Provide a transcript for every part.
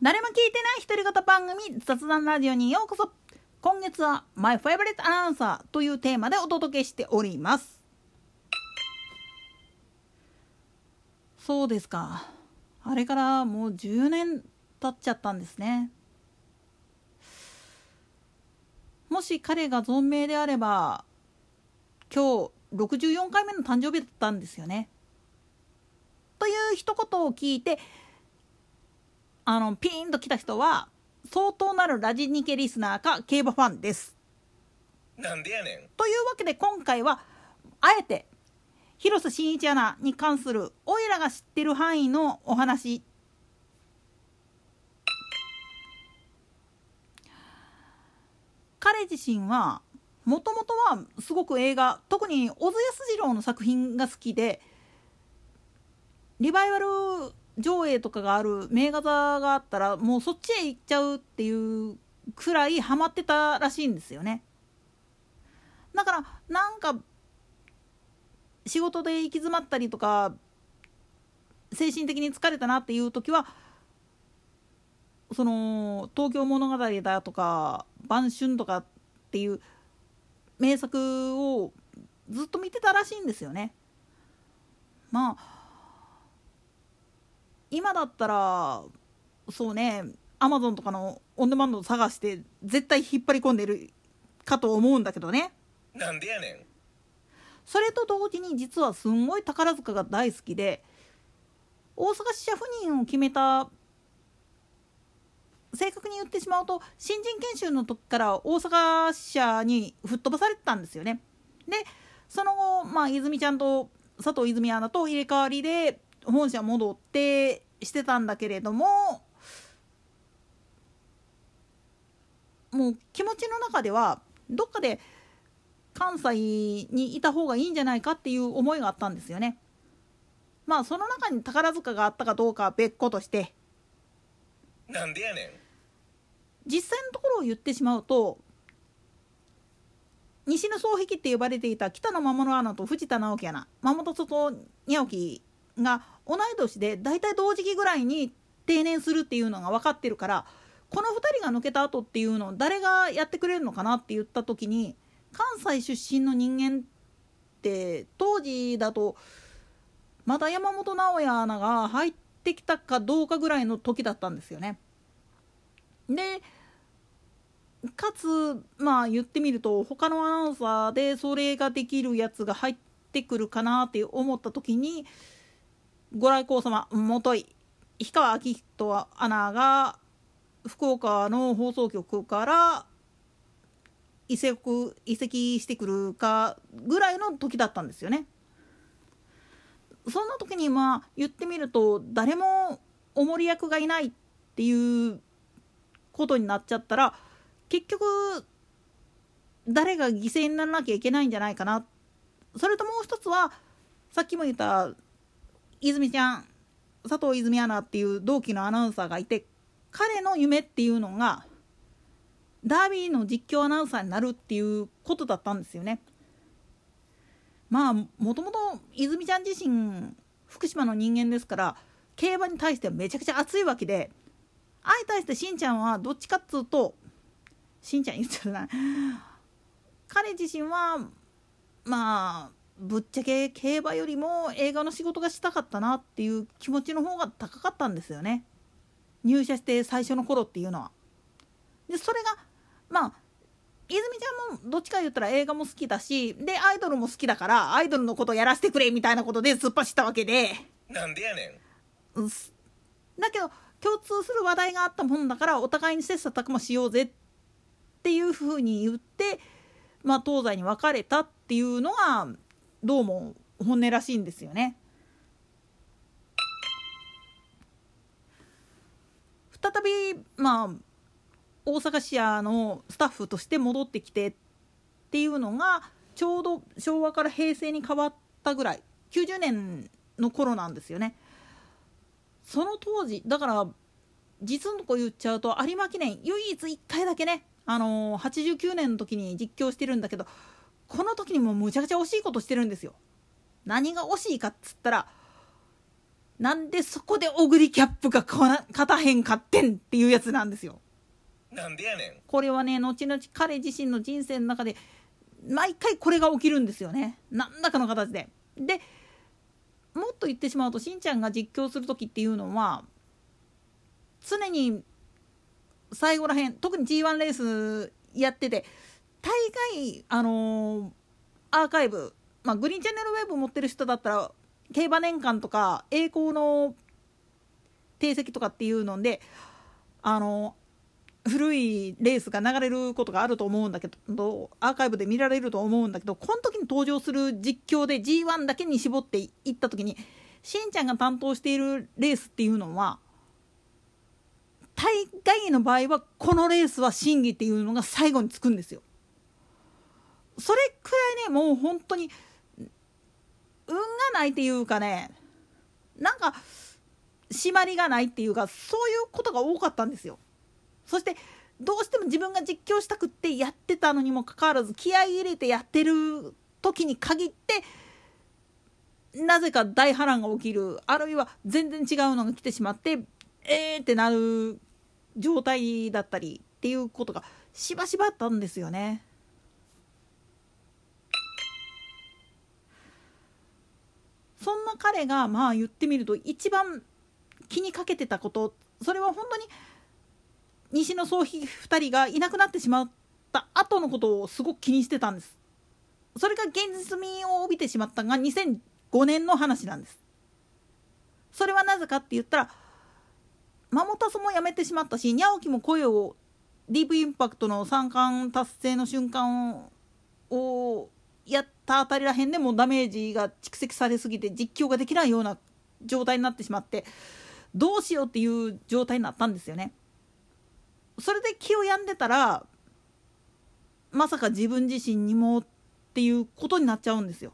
誰も聞いてない独り言番組雑談ラジオにようこそ。今月は「マイ・ファイブレット・アナウンサー」というテーマでお届けしております。そうですか。あれからもう10年経っちゃったんですね。もし彼が存命であれば今日64回目の誕生日だったんですよね。という一言を聞いてあのピーンと来た人は相当なるラジニケリスナーか競馬ファンです。なんでやねんというわけで今回はあえて広瀬真一アナに関するおいらが知ってる範囲のお話彼自身はもともとはすごく映画特に小津安二郎の作品が好きでリバイバル上映とかがある名画座があったらもうそっちへ行っちゃうっていうくらいハマってたらしいんですよねだからなんか仕事で行き詰まったりとか精神的に疲れたなっていう時はその「東京物語」だとか「晩春」とかっていう名作をずっと見てたらしいんですよね。まあ今だったらそうねアマゾンとかのオンデマンドを探して絶対引っ張り込んでるかと思うんだけどねなんでやねんそれと同時に実はすんごい宝塚が大好きで大阪支社赴任を決めた正確に言ってしまうと新人研修の時から大阪支社に吹っ飛ばされてたんですよね。でその後、まあ、泉ちゃんと佐藤泉アナと入れ替わりで本社戻ってしてたんだけれどももう気持ちの中ではどっかで関西にいた方がいいんじゃないかっていう思いがあったんですよね。まあその中に宝塚があったかどうかは別個として。なんでやねん。実際のところを言ってしまうと西の双璧って呼ばれていた北野守アナと藤田直樹アナ間本外直樹が同い年で大体同時期ぐらいに定年するっていうのが分かってるからこの2人が抜けた後っていうのを誰がやってくれるのかなって言った時に関西出身の人間って当時だとまだ山本直哉アナが入ってきたかどうかぐらいの時だったんですよね。でかつまあ言ってみると他のアナウンサーでそれができるやつが入ってくるかなって思った時にご来光様もとい氷川明人アナが福岡の放送局から移籍移籍してくるかぐらいの時だったんですよね。そんな時にまあ言ってみると誰もおもり役がいないっていうことになっちゃったら結局誰が犠牲にならなきゃいけないんじゃないかなそれともう一つはさっきも言った泉ちゃん佐藤泉アナっていう同期のアナウンサーがいて彼の夢っていうのがダービーの実況アナウンサーになるっていうことだったんですよね。まあもともと泉ちゃん自身福島の人間ですから競馬に対してはめちゃくちゃ熱いわけで相対してしんちゃんはどっちかっつうとしんちゃん言っちゃうな彼自身はまあぶっちゃけ競馬よりも映画の仕事がしたかったなっていう気持ちの方が高かったんですよね。入社して最初の頃っていうのは。でそれがまあ泉ちゃんもどっちか言ったら映画も好きだしでアイドルも好きだからアイドルのことやらせてくれみたいなことで突っ走ったわけで。なんでやねん、だけど共通する話題があったもんだからお互いに切磋琢磨しようぜっていうふうに言ってまあ東西に分かれたっていうのがどうも本音らしいんですよね。再びまあ大阪市屋のスタッフとして戻ってきてっていうのがちょうど昭和から平成に変わったぐらい90年の頃なんですよね。その当時だから実のとこ言っちゃうと有馬記念唯一1回だけね、あのー、89年の時に実況してるんだけどこの時にもむちゃくちゃ惜しいことしてるんですよ。何が惜しいかっつったらなんでそこでオグリキャップが勝たへんかってんっていうやつなんですよ。なんでやねんこれはね後々彼自身の人生の中で毎回これが起きるんですよね何らかの形で。でもっと言ってしまうとしんちゃんが実況する時っていうのは常に最後らへん特に G1 レースやってて大概あのーアーカイブ、まあ、グリーンチャンネルウェブ持ってる人だったら競馬年間とか栄光の定石とかっていうのであの古いレースが流れることがあると思うんだけどアーカイブで見られると思うんだけどこの時に登場する実況で G1 だけに絞っていった時にしんちゃんが担当しているレースっていうのは大概の場合はこのレースは審議っていうのが最後につくんですよ。それくらいねもう本当に運がないっていうかねなんか締まりがないっていうかそういうことが多かったんですよ。そしてどうしても自分が実況したくってやってたのにもかかわらず気合い入れてやってる時に限ってなぜか大波乱が起きるあるいは全然違うのが来てしまってえーってなる状態だったりっていうことがしばしばあったんですよね。そんな彼がまあ言ってみると一番気にかけてたことそれは本当に西野総比2人がいなくなってしまった後のことをすごく気にしてたんです。それが現実味を帯びてしまったが2005年の話なんです。それはなぜかって言ったらマモタソも辞めてしまったしニャオキも声をディープインパクトの三冠達成の瞬間をやったあたりらへんでもダメージが蓄積されすぎて実況ができないような状態になってしまってどうしようっていう状態になったんですよね。それで気を病んでたらまさか自分自身にもっていうことになっちゃうんですよ。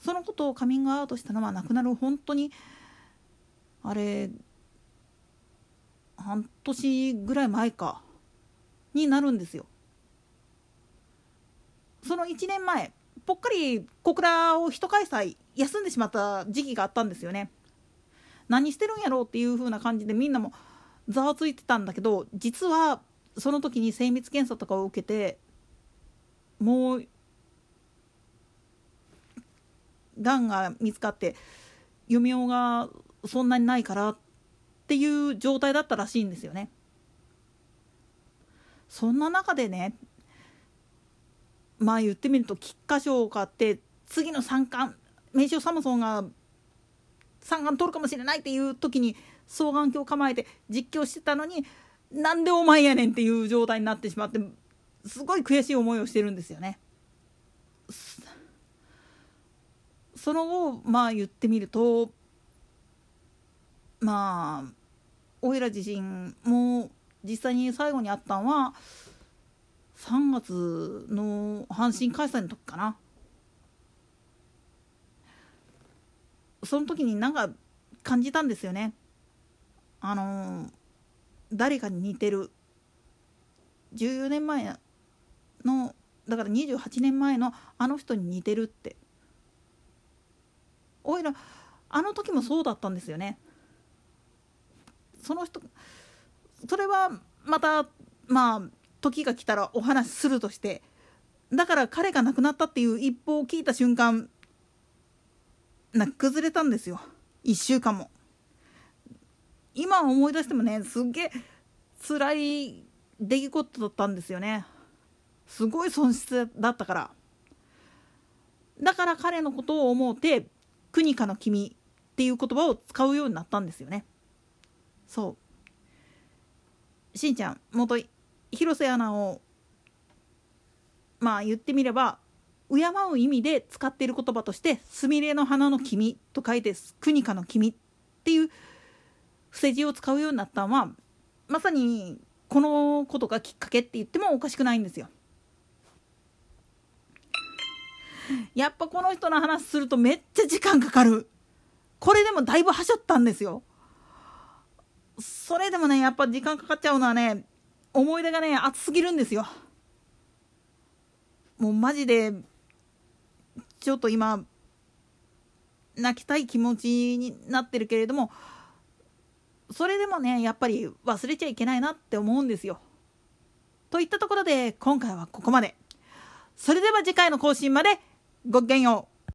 そのことをカミングアウトしたのは亡くなる本当にあれ半年ぐらい前かになるんですよ。その1年前ぽっかり小倉を一開催休んでしまった時期があったんですよね。何してるんやろうっていう風な感じでみんなもざわついてたんだけど実はその時に精密検査とかを受けてもうがんが見つかって余命がそんなにないからっていう状態だったらしいんですよね。そんな中でねまあ言ってみると菊花賞を買って次の三冠名称サムソンが三冠取るかもしれないっていう時に双眼鏡構えて実況してたのになんでお前やねんっていう状態になってしまってすごい悔しい思いをしてるんですよね。その後まあ言ってみるとまあおいら自身も実際に最後に会ったのは3月の阪神開催の時かな。その時になんか感じたんですよね。あの誰かに似てる14年前のだから28年前のあの人に似てるっておいらあの時もそうだったんですよねその人それはまたまあ時が来たらお話しするとしてだから彼が亡くなったっていう一報を聞いた瞬間な崩れたんですよ。1週間も。今思い出してもねすっげえ辛い出来事だったんですよね。すごい損失だったから。だから彼のことを思うて「国かの君」っていう言葉を使うようになったんですよね。そう。しんちゃん元広瀬アナをまあ言ってみれば敬う意味で使っている言葉として「すみれの花の君」と書いて「国かの君」っていう伏せ字を使うようになったのはまさにこのことがきっかけって言ってもおかしくないんですよ。やっぱこの人の話するとめっちゃ時間かかる。これでもだいぶはしょったんですよ。それでもねやっぱ時間かかっちゃうのはね思い出がね熱すぎるんですよ。もうマジでちょっと今泣きたい気持ちになってるけれどもそれでもねやっぱり忘れちゃいけないなって思うんですよ。といったところで今回はここまで。それでは次回の更新までごきげんよう。